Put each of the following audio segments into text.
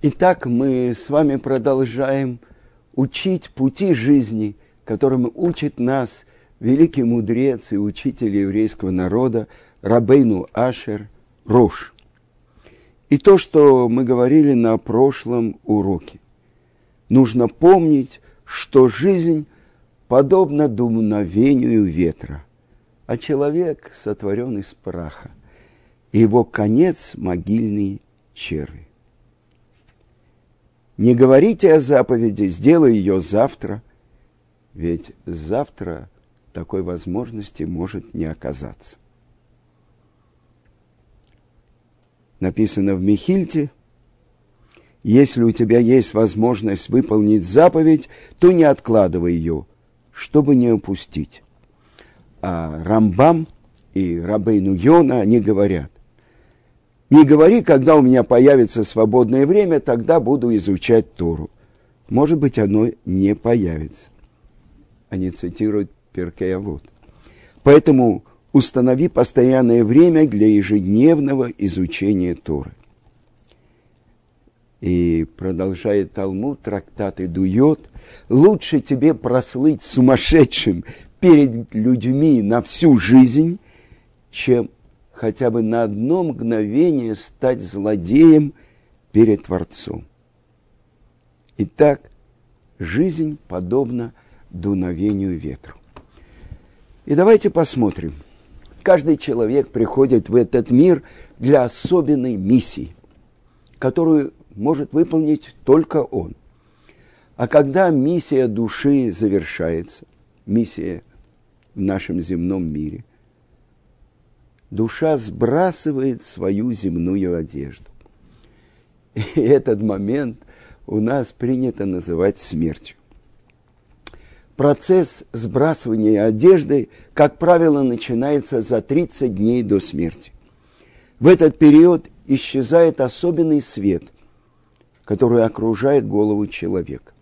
Итак, мы с вами продолжаем учить пути жизни, которым учит нас великий мудрец и учитель еврейского народа Рабейну Ашер Рош. И то, что мы говорили на прошлом уроке. Нужно помнить, что жизнь подобна дуновению ветра, а человек сотворен из праха, и его конец – могильные черви. Не говорите о заповеди, сделай ее завтра, ведь завтра такой возможности может не оказаться. Написано в Михильте, если у тебя есть возможность выполнить заповедь, то не откладывай ее, чтобы не упустить. А Рамбам и Рабейну Йона, они говорят, не говори, когда у меня появится свободное время, тогда буду изучать Тору. Может быть, оно не появится. Они цитируют Перкеявод. Поэтому установи постоянное время для ежедневного изучения Торы. И продолжает Талмуд, трактаты дует, лучше тебе прослыть сумасшедшим перед людьми на всю жизнь, чем хотя бы на одно мгновение стать злодеем перед Творцом. Итак, жизнь подобна дуновению ветру. И давайте посмотрим. Каждый человек приходит в этот мир для особенной миссии, которую может выполнить только он. А когда миссия души завершается, миссия в нашем земном мире, душа сбрасывает свою земную одежду. И этот момент у нас принято называть смертью. Процесс сбрасывания одежды, как правило, начинается за 30 дней до смерти. В этот период исчезает особенный свет, который окружает голову человека.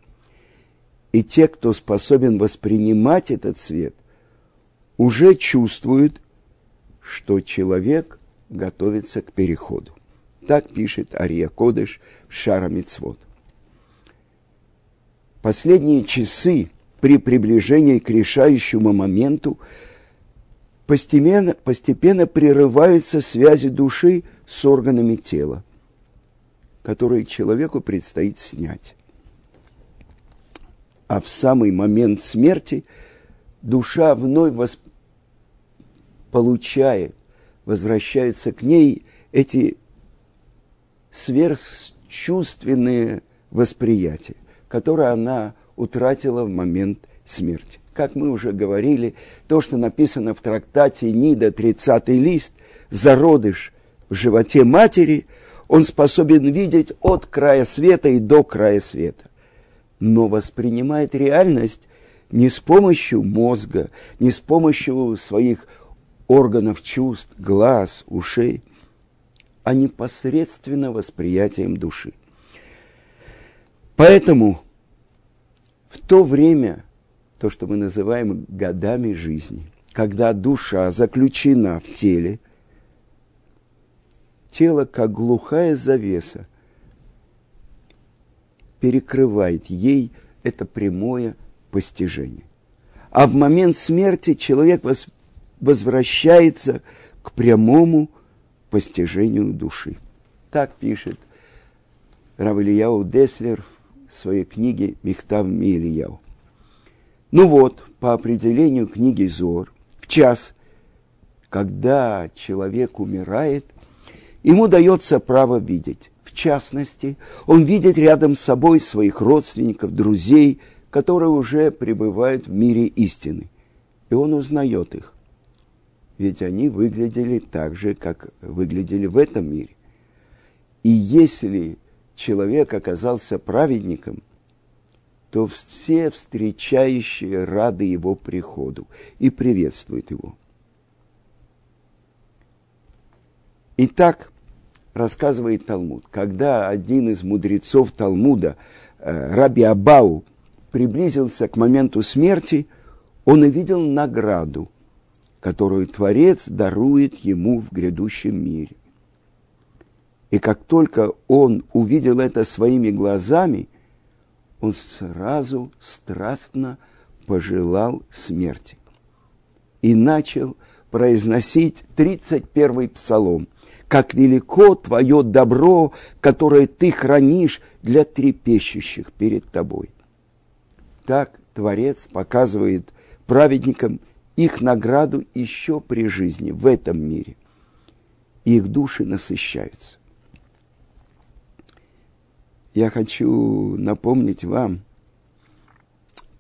И те, кто способен воспринимать этот свет, уже чувствуют, что человек готовится к переходу. Так пишет Ария Кодыш в Шара Мицвод. Последние часы при приближении к решающему моменту постепенно, постепенно прерываются связи души с органами тела, которые человеку предстоит снять. А в самый момент смерти душа вновь восп получает, возвращаются к ней эти сверхчувственные восприятия, которые она утратила в момент смерти. Как мы уже говорили, то, что написано в трактате Нида, 30 лист, зародыш в животе матери, он способен видеть от края света и до края света. Но воспринимает реальность не с помощью мозга, не с помощью своих органов чувств, глаз, ушей, а непосредственно восприятием души. Поэтому в то время, то, что мы называем годами жизни, когда душа заключена в теле, тело, как глухая завеса, перекрывает ей это прямое постижение. А в момент смерти человек возвращается к прямому постижению души. Так пишет Равлияу Деслер в своей книге «Мехтав Милияу». Ну вот, по определению книги Зор, в час, когда человек умирает, ему дается право видеть. В частности, он видит рядом с собой своих родственников, друзей, которые уже пребывают в мире истины. И он узнает их ведь они выглядели так же, как выглядели в этом мире. И если человек оказался праведником, то все встречающие рады его приходу и приветствуют его. Итак, рассказывает Талмуд, когда один из мудрецов Талмуда, э, Раби Абау, приблизился к моменту смерти, он увидел награду – которую Творец дарует ему в грядущем мире. И как только он увидел это своими глазами, он сразу страстно пожелал смерти. И начал произносить 31-й псалом. «Как велико твое добро, которое ты хранишь для трепещущих перед тобой». Так Творец показывает праведникам их награду еще при жизни в этом мире. Их души насыщаются. Я хочу напомнить вам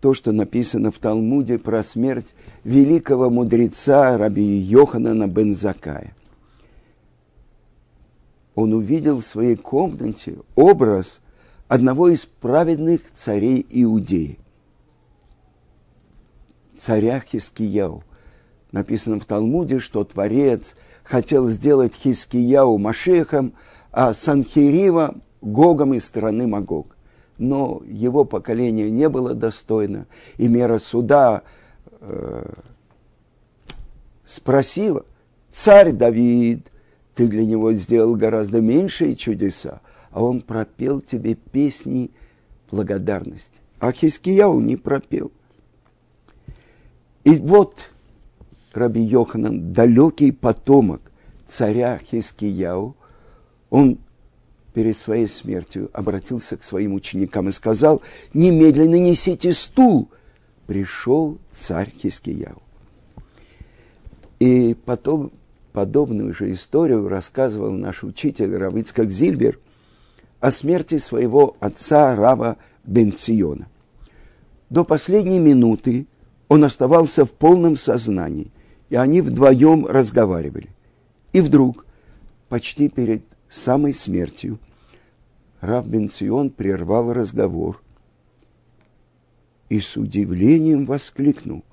то, что написано в Талмуде про смерть великого мудреца Раби Йоханана Бензакая. Он увидел в своей комнате образ одного из праведных царей Иудеи царя Хискияу. Написано в Талмуде, что Творец хотел сделать Хискияу Машехом, а Санхирива Гогом из страны Магог. Но его поколение не было достойно, и мера суда э, спросила, царь Давид, ты для него сделал гораздо меньшие чудеса, а он пропел тебе песни благодарности. А Хискияу не пропел. И вот Раби Йоханан, далекий потомок царя Хискияу, он перед своей смертью обратился к своим ученикам и сказал, немедленно несите стул. Пришел царь Хискияу. И потом подобную же историю рассказывал наш учитель Равицкак Зильбер о смерти своего отца Рава Бенциона. До последней минуты он оставался в полном сознании, и они вдвоем разговаривали. И вдруг, почти перед самой смертью, Рав Бенцион прервал разговор и с удивлением воскликнул,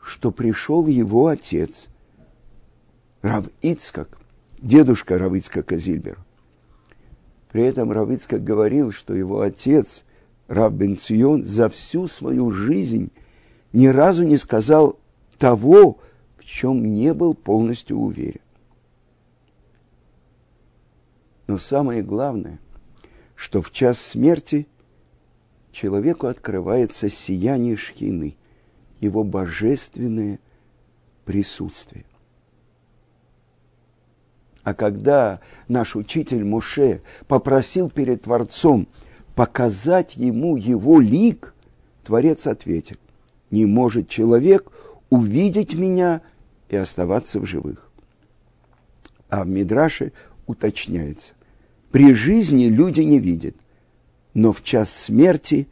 что пришел его отец, Рав Ицкак, дедушка Рав Ицкака Зильбер. При этом Рав Ицкак говорил, что его отец, Рав Бенцион, за всю свою жизнь ни разу не сказал того, в чем не был полностью уверен. Но самое главное, что в час смерти человеку открывается сияние шхины, его божественное присутствие. А когда наш учитель Муше попросил перед Творцом показать ему его лик, Творец ответил, не может человек увидеть меня и оставаться в живых. А в Мидраше уточняется, при жизни люди не видят, но в час смерти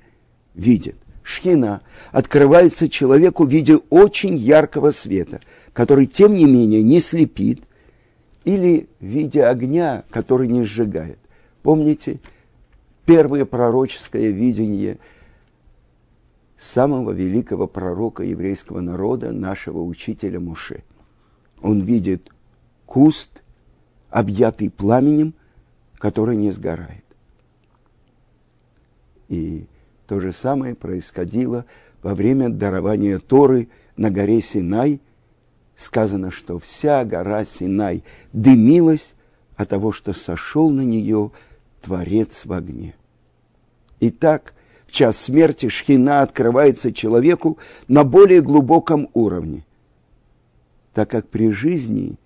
видят. Шхина открывается человеку в виде очень яркого света, который, тем не менее, не слепит, или в виде огня, который не сжигает. Помните, первое пророческое видение – самого великого пророка еврейского народа, нашего учителя Муше. Он видит куст, объятый пламенем, который не сгорает. И то же самое происходило во время дарования Торы на горе Синай. Сказано, что вся гора Синай дымилась от того, что сошел на нее Творец в огне. Итак, в час смерти шхина открывается человеку на более глубоком уровне, так как при жизни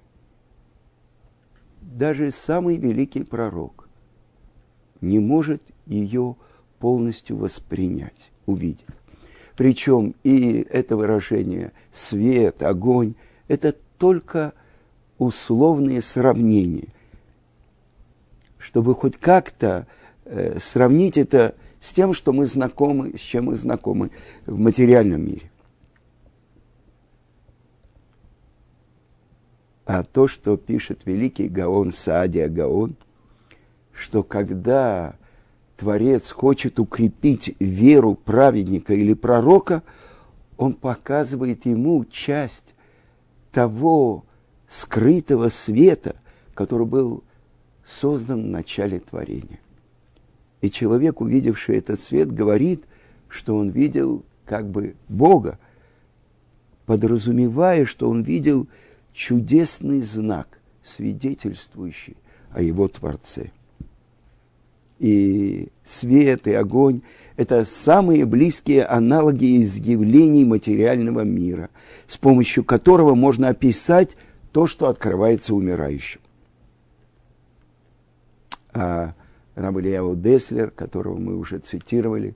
даже самый великий пророк не может ее полностью воспринять, увидеть. Причем и это выражение свет, огонь – это только условные сравнения. Чтобы хоть как-то э, сравнить это с тем, что мы знакомы, с чем мы знакомы в материальном мире. А то, что пишет великий Гаон Саадия Гаон, что когда Творец хочет укрепить веру праведника или пророка, он показывает ему часть того скрытого света, который был создан в начале творения. И человек, увидевший этот свет, говорит, что он видел как бы Бога, подразумевая, что он видел чудесный знак, свидетельствующий о его Творце. И свет, и огонь – это самые близкие аналоги изъявлений материального мира, с помощью которого можно описать то, что открывается умирающим. А Рабылияу Деслер, которого мы уже цитировали,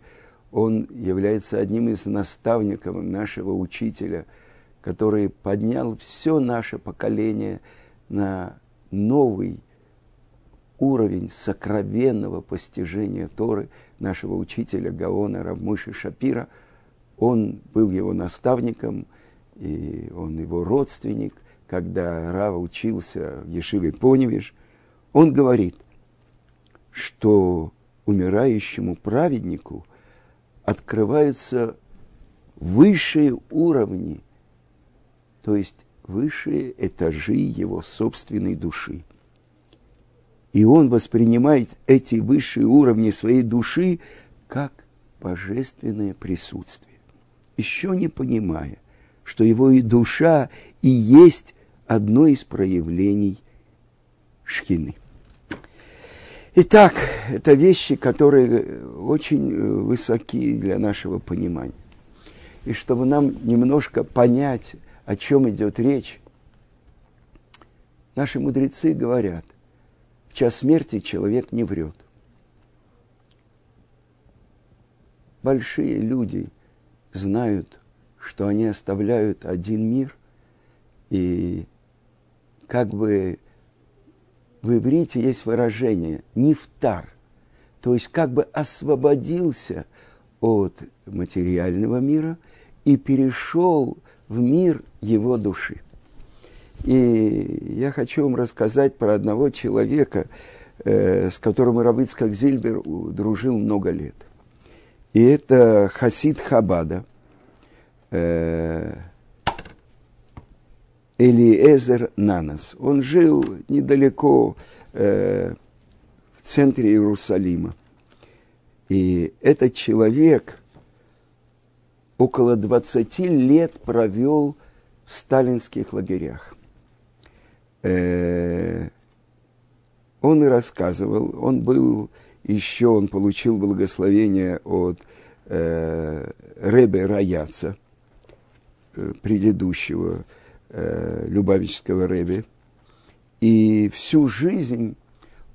он является одним из наставников нашего учителя, который поднял все наше поколение на новый уровень сокровенного постижения Торы нашего учителя Гаона Равмыши Шапира. Он был его наставником, и он его родственник. Когда Рава учился в Ешиве Поневиш, он говорит – что умирающему праведнику открываются высшие уровни, то есть высшие этажи его собственной души. И он воспринимает эти высшие уровни своей души как божественное присутствие, еще не понимая, что его и душа и есть одно из проявлений шхины. Итак, это вещи, которые очень э, высоки для нашего понимания. И чтобы нам немножко понять, о чем идет речь, наши мудрецы говорят, в час смерти человек не врет. Большие люди знают, что они оставляют один мир, и как бы в иврите есть выражение «нефтар», то есть как бы освободился от материального мира и перешел в мир его души. И я хочу вам рассказать про одного человека, э, с которым Равицкак Зильбер дружил много лет. И это Хасид Хабада, э, Элиезер Нанос. Он жил недалеко э, в центре Иерусалима. И этот человек около 20 лет провел в сталинских лагерях. Э, он и рассказывал, он был еще, он получил благословение от э, Ребе Раяца, э, предыдущего э, Любавического Рэби. И всю жизнь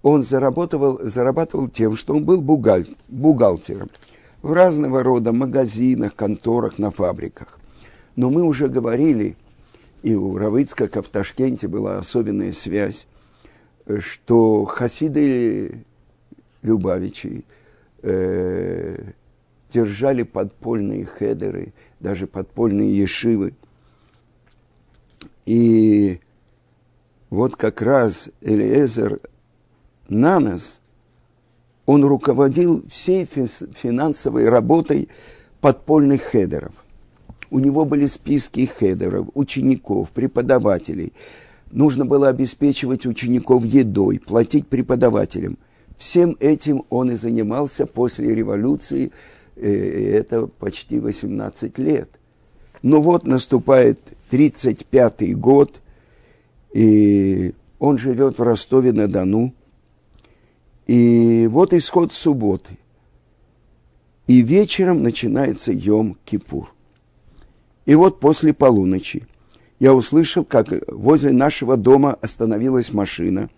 он зарабатывал, зарабатывал тем, что он был бугаль, бухгалтером в разного рода магазинах, конторах, на фабриках. Но мы уже говорили, и у Равыцка в Ташкенте была особенная связь, что хасиды Любавичи э, держали подпольные хедеры, даже подпольные ешивы – и вот как раз Элиезер Нанос, он руководил всей финансовой работой подпольных хедеров. У него были списки хедеров, учеников, преподавателей. Нужно было обеспечивать учеников едой, платить преподавателям. Всем этим он и занимался после революции, э, это почти 18 лет. Но вот наступает 35-й год, и он живет в Ростове-на-Дону. И вот исход субботы. И вечером начинается Йом-Кипур. И вот после полуночи я услышал, как возле нашего дома остановилась машина,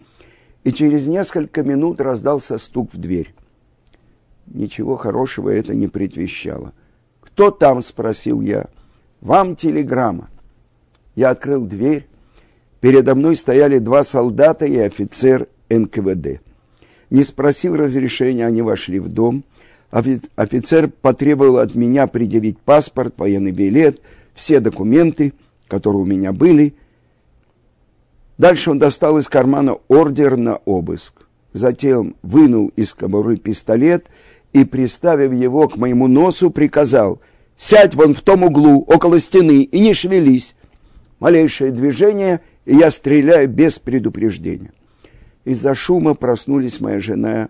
и через несколько минут раздался стук в дверь. Ничего хорошего это не предвещало. «Кто там?» – спросил я. «Вам телеграмма». Я открыл дверь. Передо мной стояли два солдата и офицер НКВД. Не спросив разрешения, они вошли в дом. Офицер потребовал от меня предъявить паспорт, военный билет, все документы, которые у меня были. Дальше он достал из кармана ордер на обыск. Затем вынул из кобуры пистолет и, приставив его к моему носу, приказал «Сядь вон в том углу, около стены, и не шевелись малейшее движение, и я стреляю без предупреждения. Из-за шума проснулись моя жена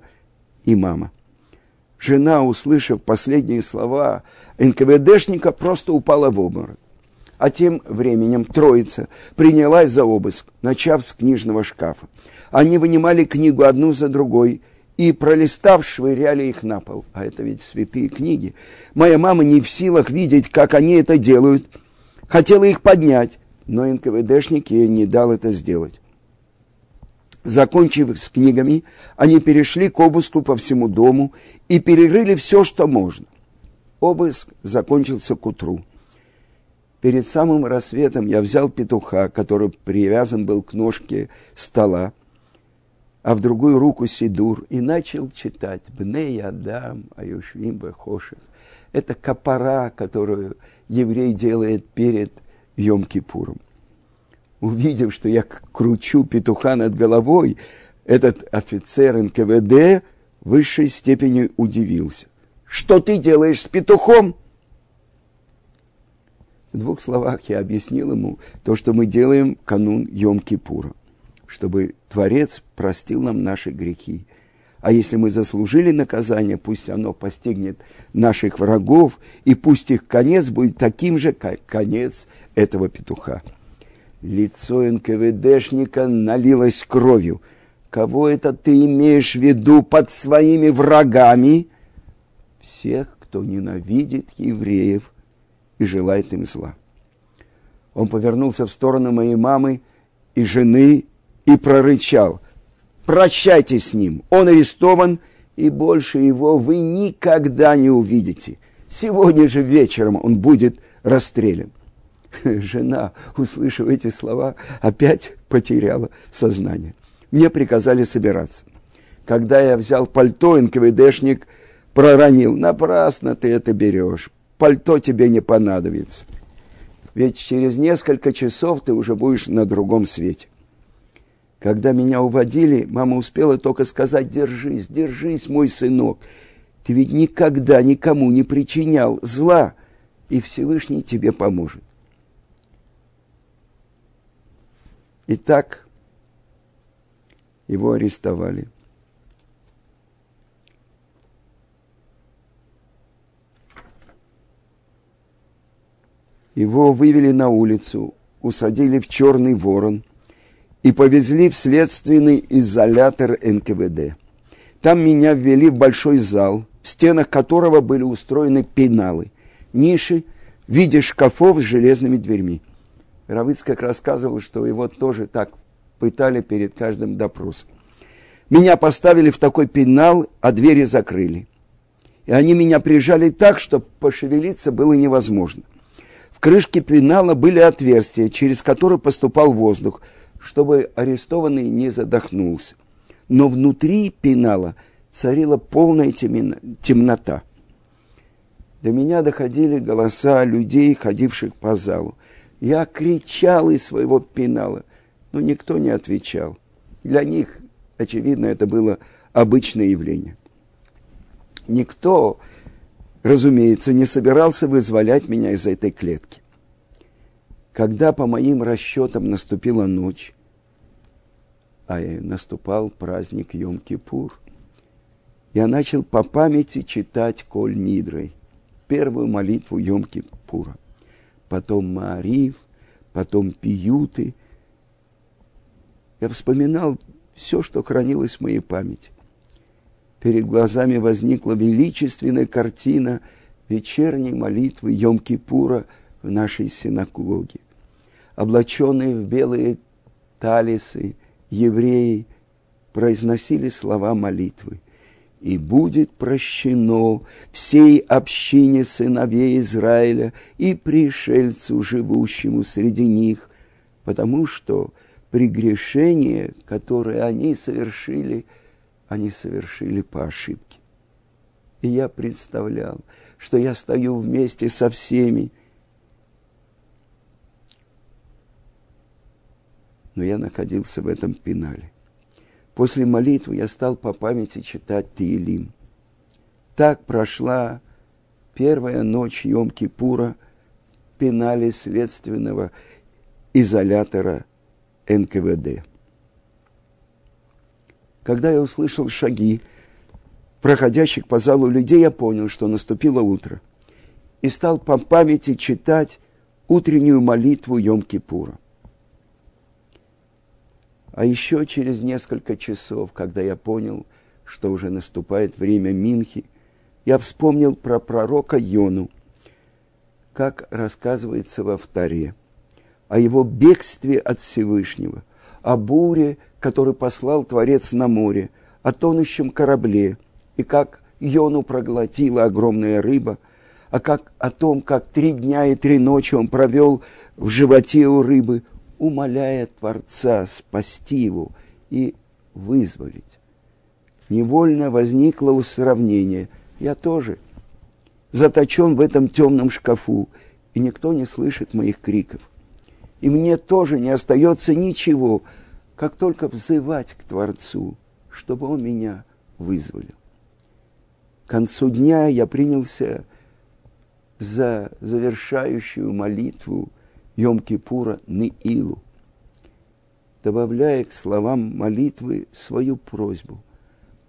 и мама. Жена, услышав последние слова НКВДшника, просто упала в обморок. А тем временем троица принялась за обыск, начав с книжного шкафа. Они вынимали книгу одну за другой и, пролистав, швыряли их на пол. А это ведь святые книги. Моя мама не в силах видеть, как они это делают. Хотела их поднять, но НКВДшник ей не дал это сделать. Закончив с книгами, они перешли к обыску по всему дому и перерыли все, что можно. Обыск закончился к утру. Перед самым рассветом я взял петуха, который привязан был к ножке стола, а в другую руку сидур, и начал читать «Бней Адам, Аюшвим Бехошев». Это капара, которую еврей делает перед Йом-Кипуром увидев, что я кручу петуха над головой, этот офицер НКВД в высшей степени удивился. Что ты делаешь с петухом? В двух словах я объяснил ему то, что мы делаем канун Йом-Кипура, чтобы Творец простил нам наши грехи. А если мы заслужили наказание, пусть оно постигнет наших врагов, и пусть их конец будет таким же, как конец этого петуха. Лицо НКВДшника налилось кровью. Кого это ты имеешь в виду под своими врагами? Всех, кто ненавидит евреев и желает им зла. Он повернулся в сторону моей мамы и жены и прорычал. Прощайтесь с ним, он арестован, и больше его вы никогда не увидите. Сегодня же вечером он будет расстрелян. жена, услышав эти слова, опять потеряла сознание. Мне приказали собираться. Когда я взял пальто, НКВДшник проронил, напрасно ты это берешь, пальто тебе не понадобится. Ведь через несколько часов ты уже будешь на другом свете. Когда меня уводили, мама успела только сказать, держись, держись, мой сынок. Ты ведь никогда никому не причинял зла, и Всевышний тебе поможет. И так его арестовали. Его вывели на улицу, усадили в черный ворон и повезли в следственный изолятор НКВД. Там меня ввели в большой зал, в стенах которого были устроены пеналы, ниши в виде шкафов с железными дверьми. Равыцкак рассказывал, что его тоже так пытали перед каждым допросом. Меня поставили в такой пенал, а двери закрыли. И они меня прижали так, что пошевелиться было невозможно. В крышке пенала были отверстия, через которые поступал воздух, чтобы арестованный не задохнулся. Но внутри пенала царила полная темнота. До меня доходили голоса людей, ходивших по залу. Я кричал из своего пенала, но никто не отвечал. Для них, очевидно, это было обычное явление. Никто, разумеется, не собирался вызволять меня из этой клетки. Когда по моим расчетам наступила ночь, а наступал праздник Йом-Кипур, я начал по памяти читать Коль Нидрой, первую молитву Йом-Кипура потом Маарив, потом Пиюты. Я вспоминал все, что хранилось в моей памяти. Перед глазами возникла величественная картина вечерней молитвы Йом-Кипура в нашей синагоге. Облаченные в белые талисы, евреи произносили слова молитвы и будет прощено всей общине сыновей Израиля и пришельцу, живущему среди них, потому что прегрешение, которое они совершили, они совершили по ошибке. И я представлял, что я стою вместе со всеми, но я находился в этом пенале. После молитвы я стал по памяти читать Тиилим. Так прошла первая ночь Йом-Кипура в пенале следственного изолятора НКВД. Когда я услышал шаги, проходящих по залу людей, я понял, что наступило утро. И стал по памяти читать утреннюю молитву Йом-Кипура. А еще через несколько часов, когда я понял, что уже наступает время Минхи, я вспомнил про пророка Йону, как рассказывается во вторе, о его бегстве от Всевышнего, о буре, который послал Творец на море, о тонущем корабле, и как Йону проглотила огромная рыба, а как, о том, как три дня и три ночи он провел в животе у рыбы – умоляя Творца спасти его и вызволить. Невольно возникло усравнение. Я тоже заточен в этом темном шкафу, и никто не слышит моих криков. И мне тоже не остается ничего, как только взывать к Творцу, чтобы Он меня вызволил. К концу дня я принялся за завершающую молитву Йом-Кипура Ниилу, добавляя к словам молитвы свою просьбу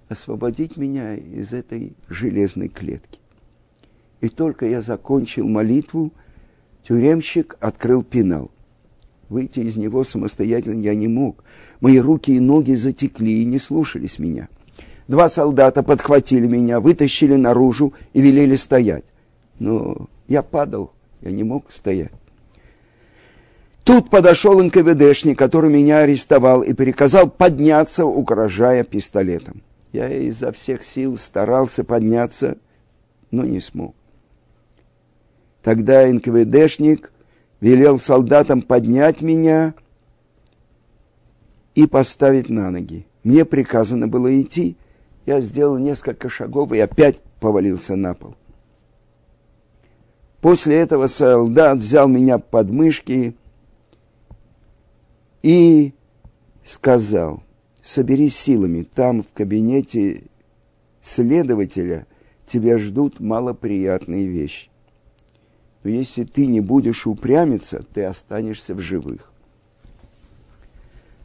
освободить меня из этой железной клетки. И только я закончил молитву, тюремщик открыл пенал. Выйти из него самостоятельно я не мог. Мои руки и ноги затекли и не слушались меня. Два солдата подхватили меня, вытащили наружу и велели стоять. Но я падал, я не мог стоять. Тут подошел НКВДшник, который меня арестовал и приказал подняться, угрожая пистолетом. Я изо всех сил старался подняться, но не смог. Тогда НКВДшник велел солдатам поднять меня и поставить на ноги. Мне приказано было идти. Я сделал несколько шагов и опять повалился на пол. После этого солдат взял меня под мышки и сказал, соберись силами, там в кабинете следователя тебя ждут малоприятные вещи. Но если ты не будешь упрямиться, ты останешься в живых.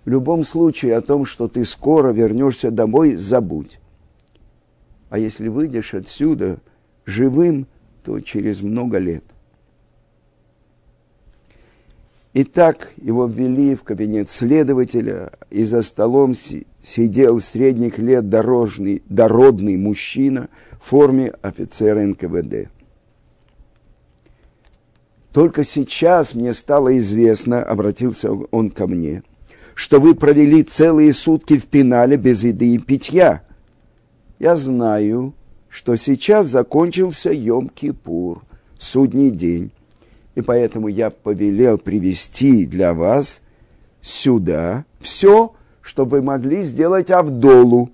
В любом случае о том, что ты скоро вернешься домой, забудь. А если выйдешь отсюда живым, то через много лет – и так его ввели в кабинет следователя, и за столом сидел средних лет дорожный, дородный мужчина в форме офицера НКВД. Только сейчас мне стало известно, обратился он ко мне, что вы провели целые сутки в пенале без еды и питья. Я знаю, что сейчас закончился Йом-Кипур, судний день и поэтому я повелел привести для вас сюда все, что вы могли сделать Авдолу,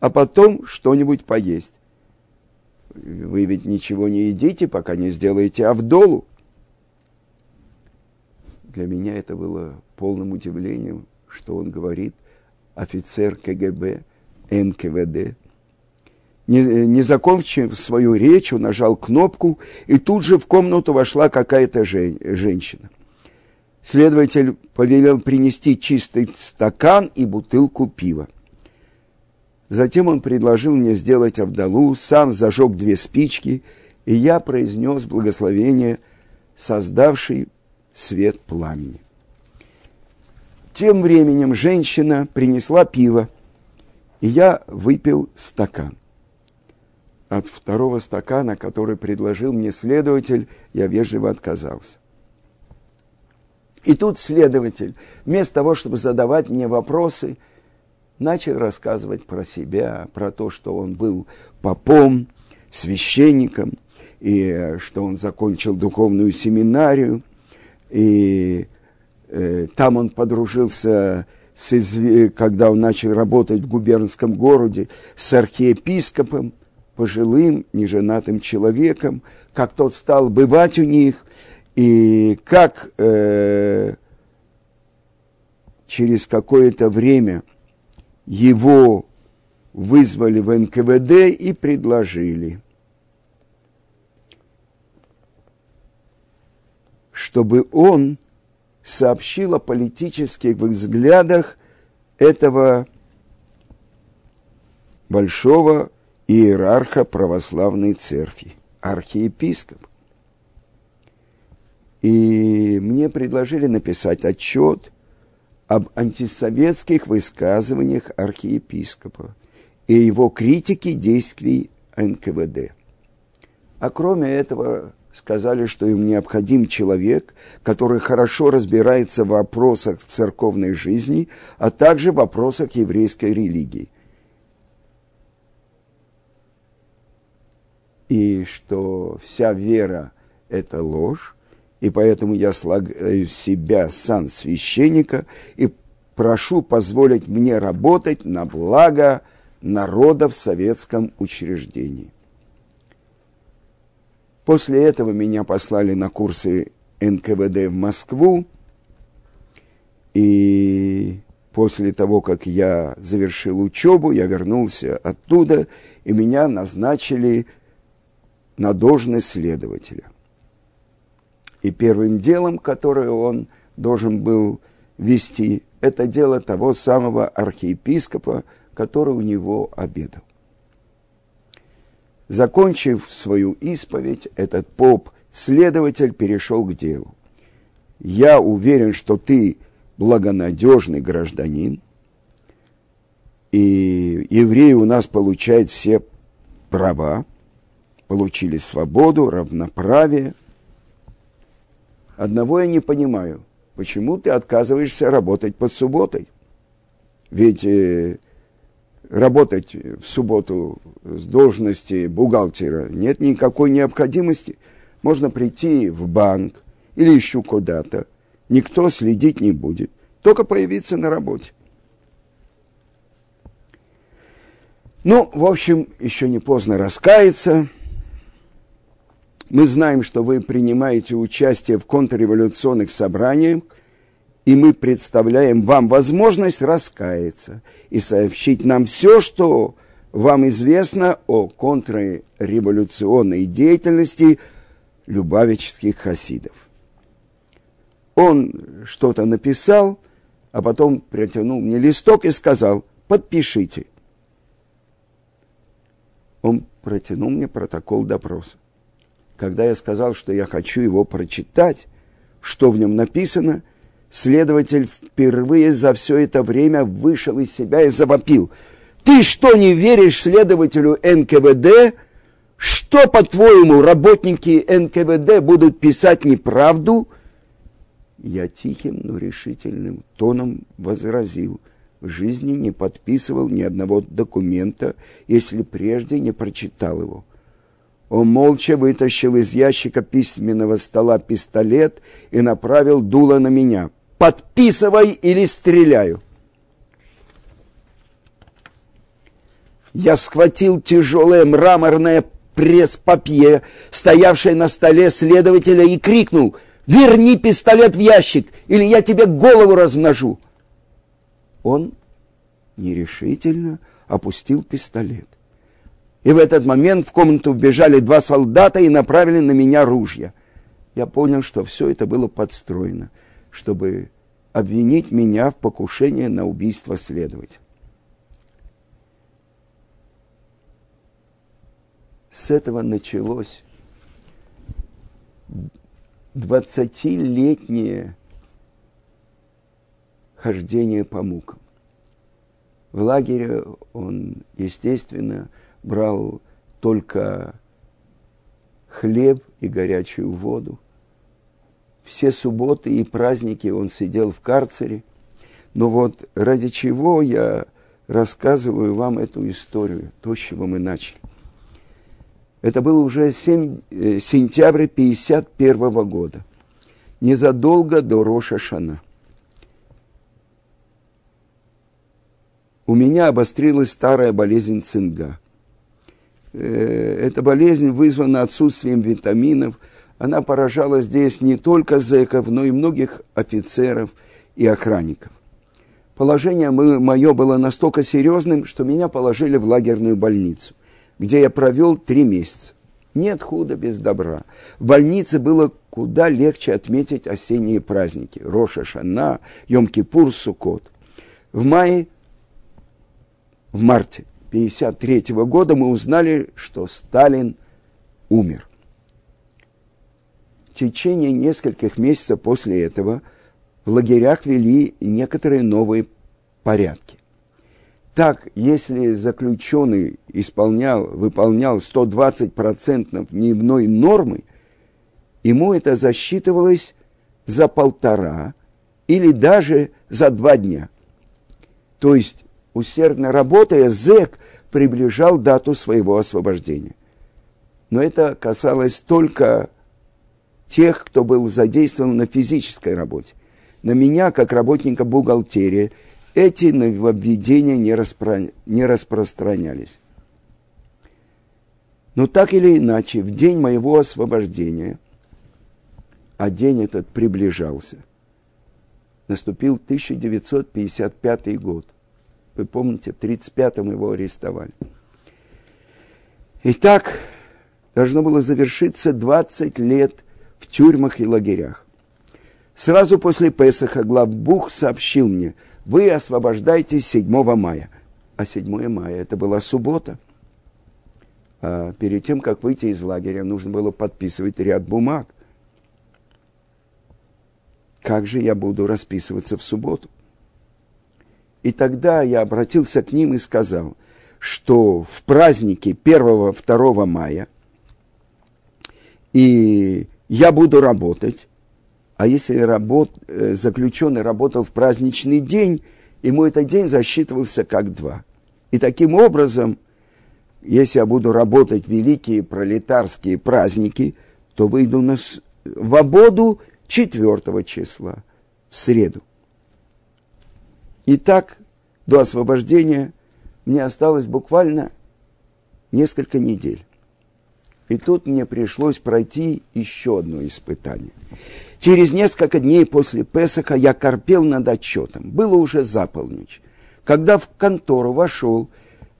а потом что-нибудь поесть. Вы ведь ничего не едите, пока не сделаете Авдолу. Для меня это было полным удивлением, что он говорит офицер КГБ, НКВД, не, не закончив свою речь, он нажал кнопку, и тут же в комнату вошла какая-то жен, женщина. Следователь повелел принести чистый стакан и бутылку пива. Затем он предложил мне сделать Авдалу, сам зажег две спички, и я произнес благословение, создавший свет пламени. Тем временем женщина принесла пиво, и я выпил стакан от второго стакана, который предложил мне следователь, я вежливо отказался. И тут следователь, вместо того, чтобы задавать мне вопросы, начал рассказывать про себя, про то, что он был попом, священником, и что он закончил духовную семинарию, и э, там он подружился, с, когда он начал работать в губернском городе, с архиепископом – пожилым, неженатым человеком, как тот стал бывать у них, и как э, через какое-то время его вызвали в НКВД и предложили, чтобы он сообщил о политических взглядах этого большого иерарха православной церкви, архиепископ. И мне предложили написать отчет об антисоветских высказываниях архиепископа и его критике действий НКВД. А кроме этого, сказали, что им необходим человек, который хорошо разбирается в вопросах церковной жизни, а также в вопросах еврейской религии. И что вся вера – это ложь, и поэтому я слагаю себя сан священника и прошу позволить мне работать на благо народа в советском учреждении. После этого меня послали на курсы НКВД в Москву, и после того, как я завершил учебу, я вернулся оттуда, и меня назначили на должность следователя. И первым делом, которое он должен был вести, это дело того самого архиепископа, который у него обедал. Закончив свою исповедь, этот поп-следователь перешел к делу. Я уверен, что ты благонадежный гражданин, и евреи у нас получают все права, получили свободу, равноправие. Одного я не понимаю, почему ты отказываешься работать под субботой? Ведь э, работать в субботу с должности бухгалтера нет никакой необходимости. Можно прийти в банк или еще куда-то. Никто следить не будет. Только появиться на работе. Ну, в общем, еще не поздно раскаяться. Мы знаем, что вы принимаете участие в контрреволюционных собраниях – и мы представляем вам возможность раскаяться и сообщить нам все, что вам известно о контрреволюционной деятельности любавических хасидов. Он что-то написал, а потом протянул мне листок и сказал, подпишите. Он протянул мне протокол допроса. Когда я сказал, что я хочу его прочитать, что в нем написано – Следователь впервые за все это время вышел из себя и завопил. «Ты что, не веришь следователю НКВД? Что, по-твоему, работники НКВД будут писать неправду?» Я тихим, но решительным тоном возразил. В жизни не подписывал ни одного документа, если прежде не прочитал его. Он молча вытащил из ящика письменного стола пистолет и направил дуло на меня – подписывай или стреляю. Я схватил тяжелое мраморное пресс-папье, стоявшее на столе следователя, и крикнул «Верни пистолет в ящик, или я тебе голову размножу!» Он нерешительно опустил пистолет. И в этот момент в комнату вбежали два солдата и направили на меня ружья. Я понял, что все это было подстроено – чтобы обвинить меня в покушении на убийство следователя. С этого началось двадцатилетнее хождение по мукам. В лагере он, естественно, брал только хлеб и горячую воду – все субботы и праздники он сидел в карцере. Но вот ради чего я рассказываю вам эту историю, то, с чего мы начали. Это было уже 7, э, сентябрь 1951 года, незадолго до Роша Шана. У меня обострилась старая болезнь цинга. Э, эта болезнь вызвана отсутствием витаминов – она поражала здесь не только зэков, но и многих офицеров и охранников. Положение мое было настолько серьезным, что меня положили в лагерную больницу, где я провел три месяца. Нет худа без добра. В больнице было куда легче отметить осенние праздники. Роша Шана, Йом-Кипур, Сукот. В мае, в марте 1953 года мы узнали, что Сталин умер. В течение нескольких месяцев после этого в лагерях вели некоторые новые порядки. Так, если заключенный исполнял, выполнял 120% дневной нормы, ему это засчитывалось за полтора или даже за два дня. То есть, усердно работая, зэк приближал дату своего освобождения. Но это касалось только тех, кто был задействован на физической работе. На меня, как работника бухгалтерии, эти нововведения не, распро... не распространялись. Но так или иначе, в день моего освобождения, а день этот приближался, наступил 1955 год. Вы помните, в 1935-м его арестовали. И так должно было завершиться 20 лет в тюрьмах и лагерях. Сразу после Песаха главбух сообщил мне – вы освобождаетесь 7 мая. А 7 мая это была суббота. А перед тем, как выйти из лагеря, нужно было подписывать ряд бумаг. Как же я буду расписываться в субботу? И тогда я обратился к ним и сказал, что в празднике 1-2 мая и я буду работать, а если работ, э, заключенный работал в праздничный день, ему этот день засчитывался как два. И таким образом, если я буду работать великие пролетарские праздники, то выйду на свободу 4 числа, в среду. И так до освобождения мне осталось буквально несколько недель. И тут мне пришлось пройти еще одно испытание. Через несколько дней после Песаха я корпел над отчетом. Было уже за. Когда в контору вошел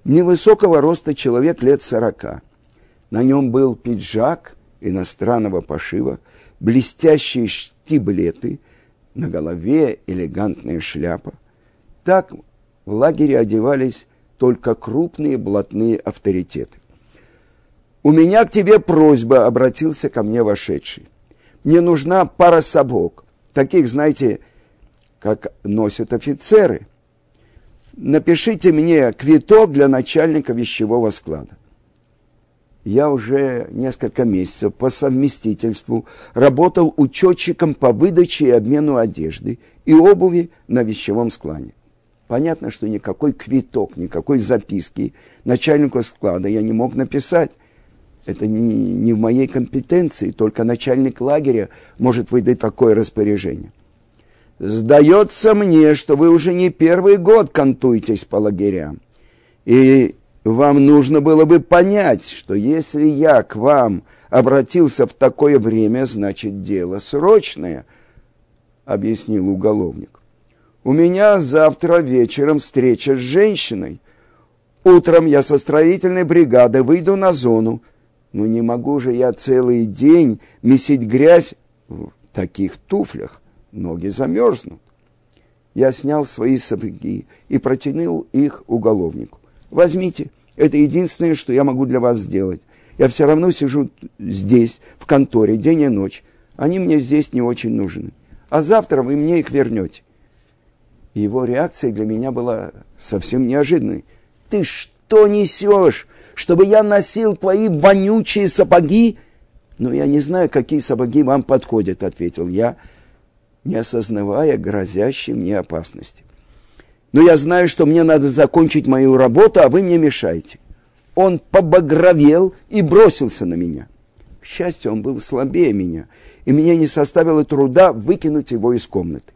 невысокого роста человек лет сорока. На нем был пиджак иностранного пошива, блестящие штиблеты, на голове элегантная шляпа. Так в лагере одевались только крупные блатные авторитеты. «У меня к тебе просьба», — обратился ко мне вошедший мне нужна пара сапог. Таких, знаете, как носят офицеры. Напишите мне квиток для начальника вещевого склада. Я уже несколько месяцев по совместительству работал учетчиком по выдаче и обмену одежды и обуви на вещевом складе. Понятно, что никакой квиток, никакой записки начальнику склада я не мог написать. Это не, не в моей компетенции, только начальник лагеря может выдать такое распоряжение. Сдается мне, что вы уже не первый год кантуетесь по лагерям. И вам нужно было бы понять, что если я к вам обратился в такое время, значит дело срочное, объяснил уголовник. У меня завтра вечером встреча с женщиной. Утром я со строительной бригады выйду на зону, ну не могу же я целый день месить грязь в таких туфлях. Ноги замерзнут. Я снял свои сапоги и протянул их уголовнику. Возьмите, это единственное, что я могу для вас сделать. Я все равно сижу здесь, в конторе, день и ночь. Они мне здесь не очень нужны. А завтра вы мне их вернете. Его реакция для меня была совсем неожиданной. Ты что несешь? чтобы я носил твои вонючие сапоги? Ну, я не знаю, какие сапоги вам подходят, ответил я, не осознавая грозящей мне опасности. Но я знаю, что мне надо закончить мою работу, а вы мне мешаете. Он побагровел и бросился на меня. К счастью, он был слабее меня, и мне не составило труда выкинуть его из комнаты.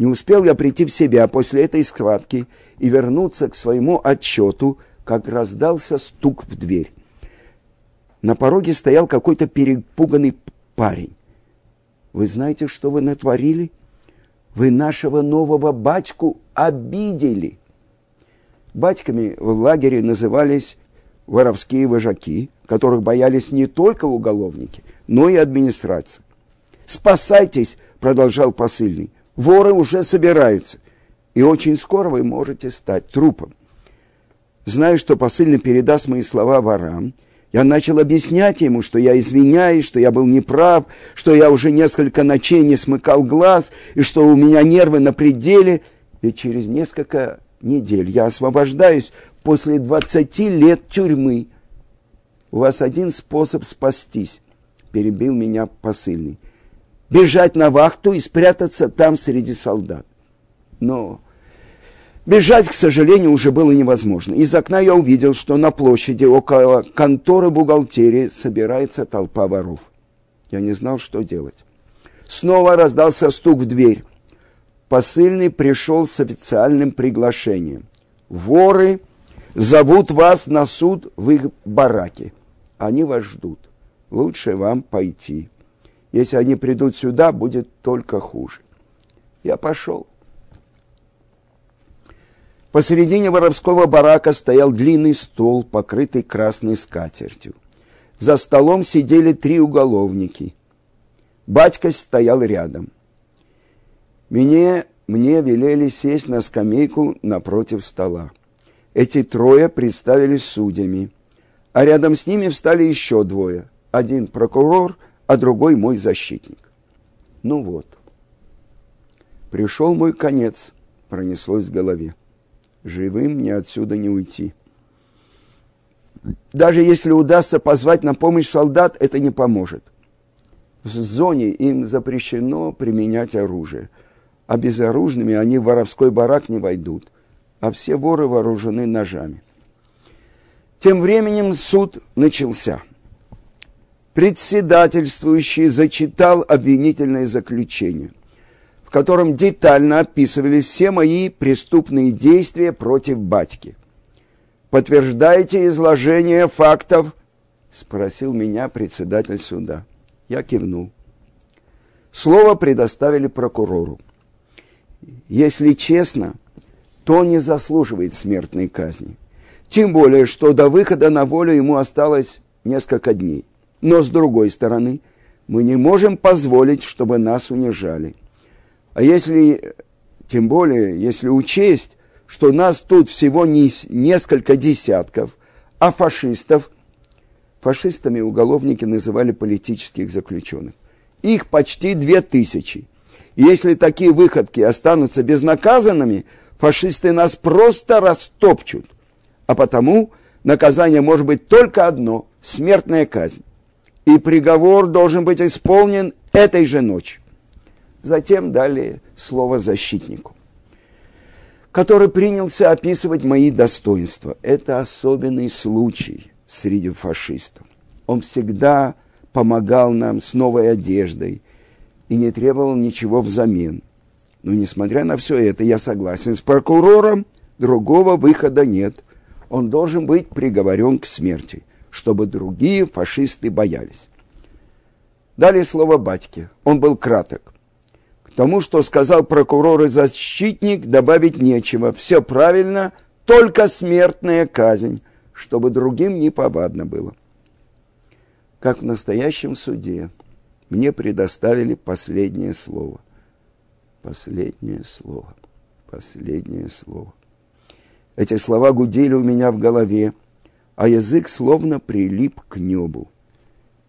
Не успел я прийти в себя после этой схватки и вернуться к своему отчету – как раздался стук в дверь. На пороге стоял какой-то перепуганный парень. Вы знаете, что вы натворили? Вы нашего нового батьку обидели. Батьками в лагере назывались воровские вожаки, которых боялись не только уголовники, но и администрация. «Спасайтесь!» – продолжал посыльный. «Воры уже собираются, и очень скоро вы можете стать трупом. Зная, что посыльный передаст мои слова ворам, Я начал объяснять ему, что я извиняюсь, что я был неправ, что я уже несколько ночей не смыкал глаз, и что у меня нервы на пределе. И через несколько недель я освобождаюсь после 20 лет тюрьмы. У вас один способ спастись, перебил меня посыльный. Бежать на вахту и спрятаться там среди солдат. Но Бежать, к сожалению, уже было невозможно. Из окна я увидел, что на площади около конторы бухгалтерии собирается толпа воров. Я не знал, что делать. Снова раздался стук в дверь. Посыльный пришел с официальным приглашением. Воры зовут вас на суд в их бараке. Они вас ждут. Лучше вам пойти. Если они придут сюда, будет только хуже. Я пошел. Посередине воровского барака стоял длинный стол, покрытый красной скатертью. За столом сидели три уголовники. Батька стоял рядом. Мне, мне велели сесть на скамейку напротив стола. Эти трое представились судьями, а рядом с ними встали еще двое. Один прокурор, а другой мой защитник. Ну вот. Пришел мой конец, пронеслось в голове живым мне отсюда не уйти. Даже если удастся позвать на помощь солдат, это не поможет. В зоне им запрещено применять оружие, а безоружными они в воровской барак не войдут, а все воры вооружены ножами. Тем временем суд начался. Председательствующий зачитал обвинительное заключение в котором детально описывались все мои преступные действия против батьки. «Подтверждаете изложение фактов?» – спросил меня председатель суда. Я кивнул. Слово предоставили прокурору. Если честно, то не заслуживает смертной казни. Тем более, что до выхода на волю ему осталось несколько дней. Но с другой стороны, мы не можем позволить, чтобы нас унижали. А если, тем более, если учесть, что нас тут всего не, несколько десятков, а фашистов, фашистами уголовники называли политических заключенных, их почти две тысячи. Если такие выходки останутся безнаказанными, фашисты нас просто растопчут. А потому наказание может быть только одно – смертная казнь. И приговор должен быть исполнен этой же ночью. Затем дали слово защитнику, который принялся описывать мои достоинства. Это особенный случай среди фашистов. Он всегда помогал нам с новой одеждой и не требовал ничего взамен. Но несмотря на все это, я согласен с прокурором, другого выхода нет. Он должен быть приговорен к смерти, чтобы другие фашисты боялись. Дали слово батьке. Он был краток тому, что сказал прокурор и защитник, добавить нечего. Все правильно, только смертная казнь, чтобы другим не повадно было. Как в настоящем суде мне предоставили последнее слово. Последнее слово. Последнее слово. Эти слова гудели у меня в голове, а язык словно прилип к небу.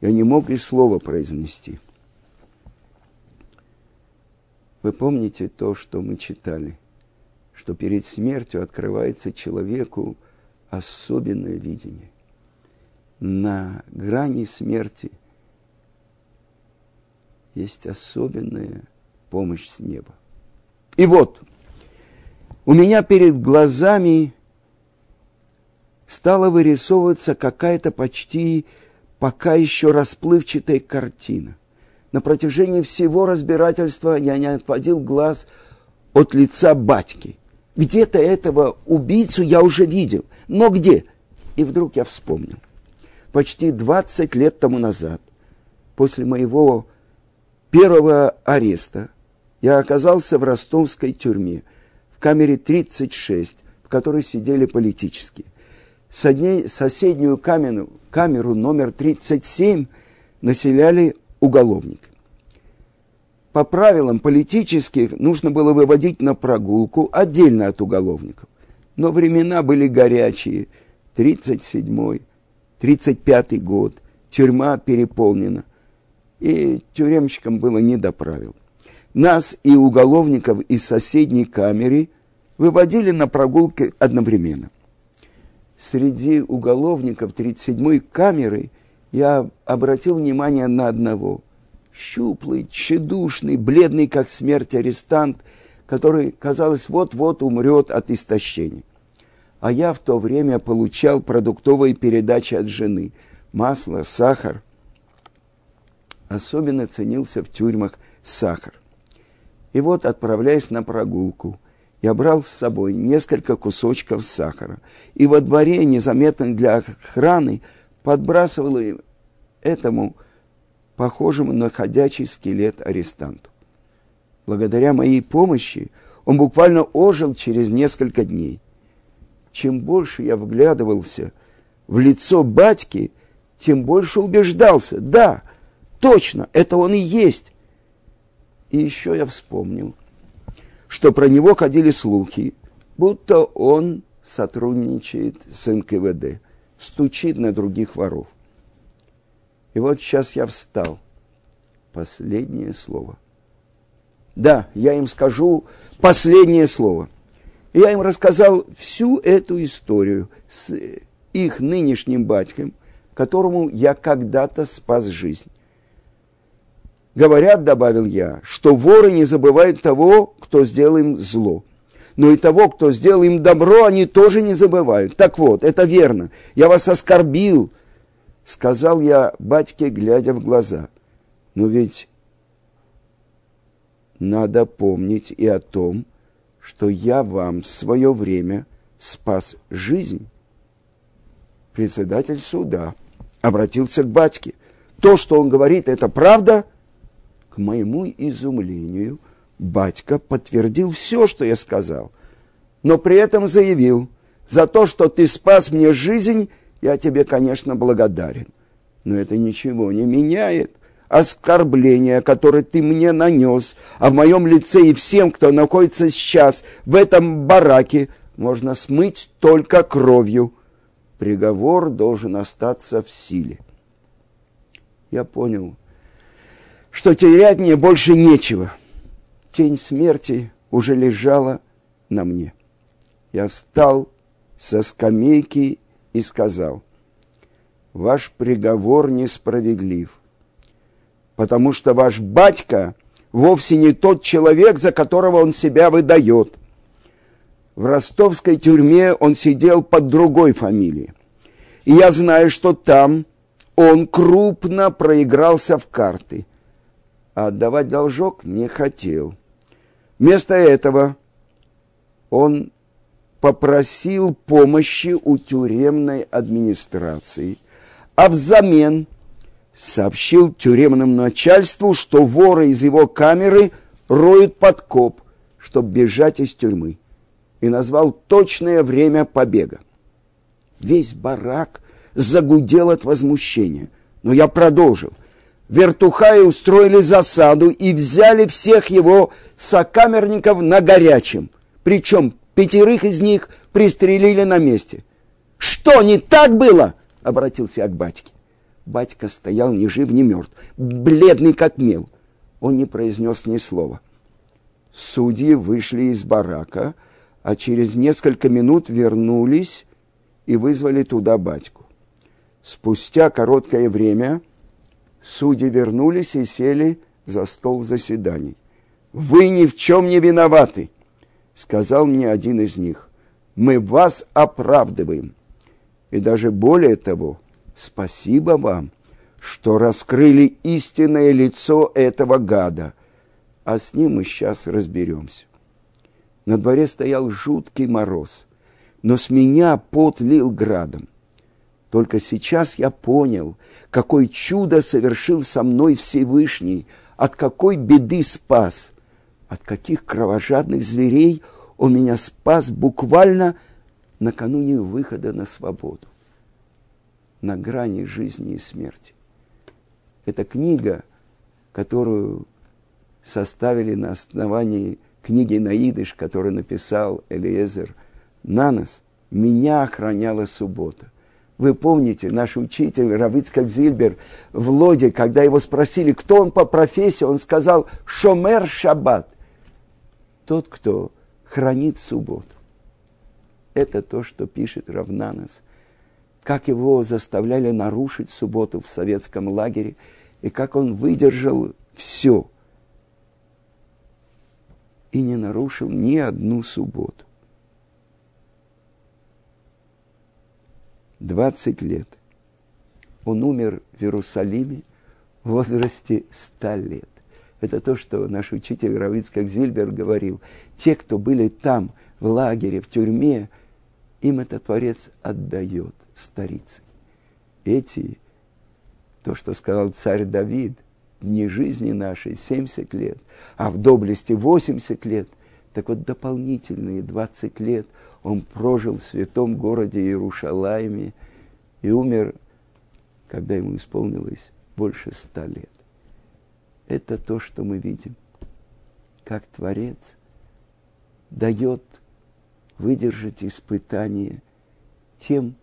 Я не мог и слова произнести. Вы помните то, что мы читали, что перед смертью открывается человеку особенное видение. На грани смерти есть особенная помощь с неба. И вот, у меня перед глазами стала вырисовываться какая-то почти пока еще расплывчатая картина на протяжении всего разбирательства я не отводил глаз от лица батьки. Где-то этого убийцу я уже видел. Но где? И вдруг я вспомнил. Почти 20 лет тому назад, после моего первого ареста, я оказался в ростовской тюрьме, в камере 36, в которой сидели политические. Соседнюю камеру, камеру номер 37 населяли уголовник. По правилам политических нужно было выводить на прогулку отдельно от уголовников. Но времена были горячие. 37-й, 35-й год, тюрьма переполнена, и тюремщикам было не до правил. Нас и уголовников из соседней камеры выводили на прогулки одновременно. Среди уголовников 37-й камеры я обратил внимание на одного. Щуплый, тщедушный, бледный, как смерть арестант, который, казалось, вот-вот умрет от истощения. А я в то время получал продуктовые передачи от жены. Масло, сахар. Особенно ценился в тюрьмах сахар. И вот, отправляясь на прогулку, я брал с собой несколько кусочков сахара. И во дворе, незаметно для охраны, подбрасывал этому похожему на ходячий скелет арестанту. Благодаря моей помощи он буквально ожил через несколько дней. Чем больше я вглядывался в лицо батьки, тем больше убеждался. Да, точно, это он и есть. И еще я вспомнил, что про него ходили слухи, будто он сотрудничает с НКВД, стучит на других воров. И вот сейчас я встал. Последнее слово. Да, я им скажу последнее слово. Я им рассказал всю эту историю с их нынешним батьком, которому я когда-то спас жизнь. Говорят, добавил я, что воры не забывают того, кто сделал им зло. Но и того, кто сделал им добро, они тоже не забывают. Так вот, это верно. Я вас оскорбил, сказал я батьке, глядя в глаза. Но ведь надо помнить и о том, что я вам в свое время спас жизнь. Председатель суда обратился к батьке. То, что он говорит, это правда – моему изумлению, батька подтвердил все, что я сказал, но при этом заявил, за то, что ты спас мне жизнь, я тебе, конечно, благодарен. Но это ничего не меняет. Оскорбление, которое ты мне нанес, а в моем лице и всем, кто находится сейчас в этом бараке, можно смыть только кровью. Приговор должен остаться в силе. Я понял, что терять мне больше нечего. Тень смерти уже лежала на мне. Я встал со скамейки и сказал, ваш приговор несправедлив, потому что ваш батька вовсе не тот человек, за которого он себя выдает. В ростовской тюрьме он сидел под другой фамилией. И я знаю, что там он крупно проигрался в карты – а отдавать должок не хотел. Вместо этого он попросил помощи у тюремной администрации, а взамен сообщил тюремному начальству, что воры из его камеры роют подкоп, чтобы бежать из тюрьмы, и назвал точное время побега. Весь барак загудел от возмущения, но я продолжил вертухаи устроили засаду и взяли всех его сокамерников на горячем. Причем пятерых из них пристрелили на месте. «Что, не так было?» — обратился я к батьке. Батька стоял ни жив, ни мертв, бледный как мел. Он не произнес ни слова. Судьи вышли из барака, а через несколько минут вернулись и вызвали туда батьку. Спустя короткое время Судьи вернулись и сели за стол заседаний. «Вы ни в чем не виноваты», — сказал мне один из них. «Мы вас оправдываем. И даже более того, спасибо вам, что раскрыли истинное лицо этого гада, а с ним мы сейчас разберемся». На дворе стоял жуткий мороз, но с меня пот лил градом. Только сейчас я понял, какое чудо совершил со мной Всевышний, от какой беды спас, от каких кровожадных зверей он меня спас буквально накануне выхода на свободу, на грани жизни и смерти. Это книга, которую составили на основании книги Наидыш, которую написал Элиезер Нанос, меня охраняла суббота – Вы помните, наш учитель Равицкак Зильбер в Лоде, когда его спросили, кто он по профессии, он сказал «Шомер Шаббат». Тот, кто хранит субботу. Это то, что пишет Равнанос. Как его заставляли нарушить субботу в советском лагере, и как он выдержал все. И не нарушил ни одну субботу. 20 лет. Он умер в Иерусалиме в возрасте 100 лет. Это то, что наш учитель Равицкак Зильбер говорил. Те, кто были там, в лагере, в тюрьме, им это Творец отдает старицей. Эти, то, что сказал царь Давид, дни жизни нашей 70 лет, а в доблести 80 лет, так вот дополнительные 20 лет – он прожил в святом городе Иерушалайме и умер, когда ему исполнилось больше ста лет. Это то, что мы видим, как Творец дает выдержать испытание тем,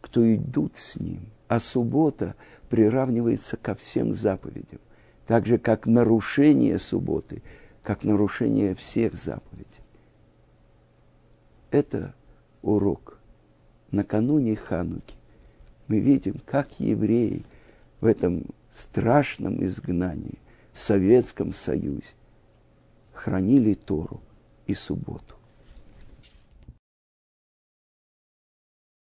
кто идут с ним. А суббота приравнивается ко всем заповедям, так же, как нарушение субботы, как нарушение всех заповедей. Это урок. Накануне Хануки мы видим, как евреи в этом страшном изгнании в Советском Союзе хранили Тору и субботу.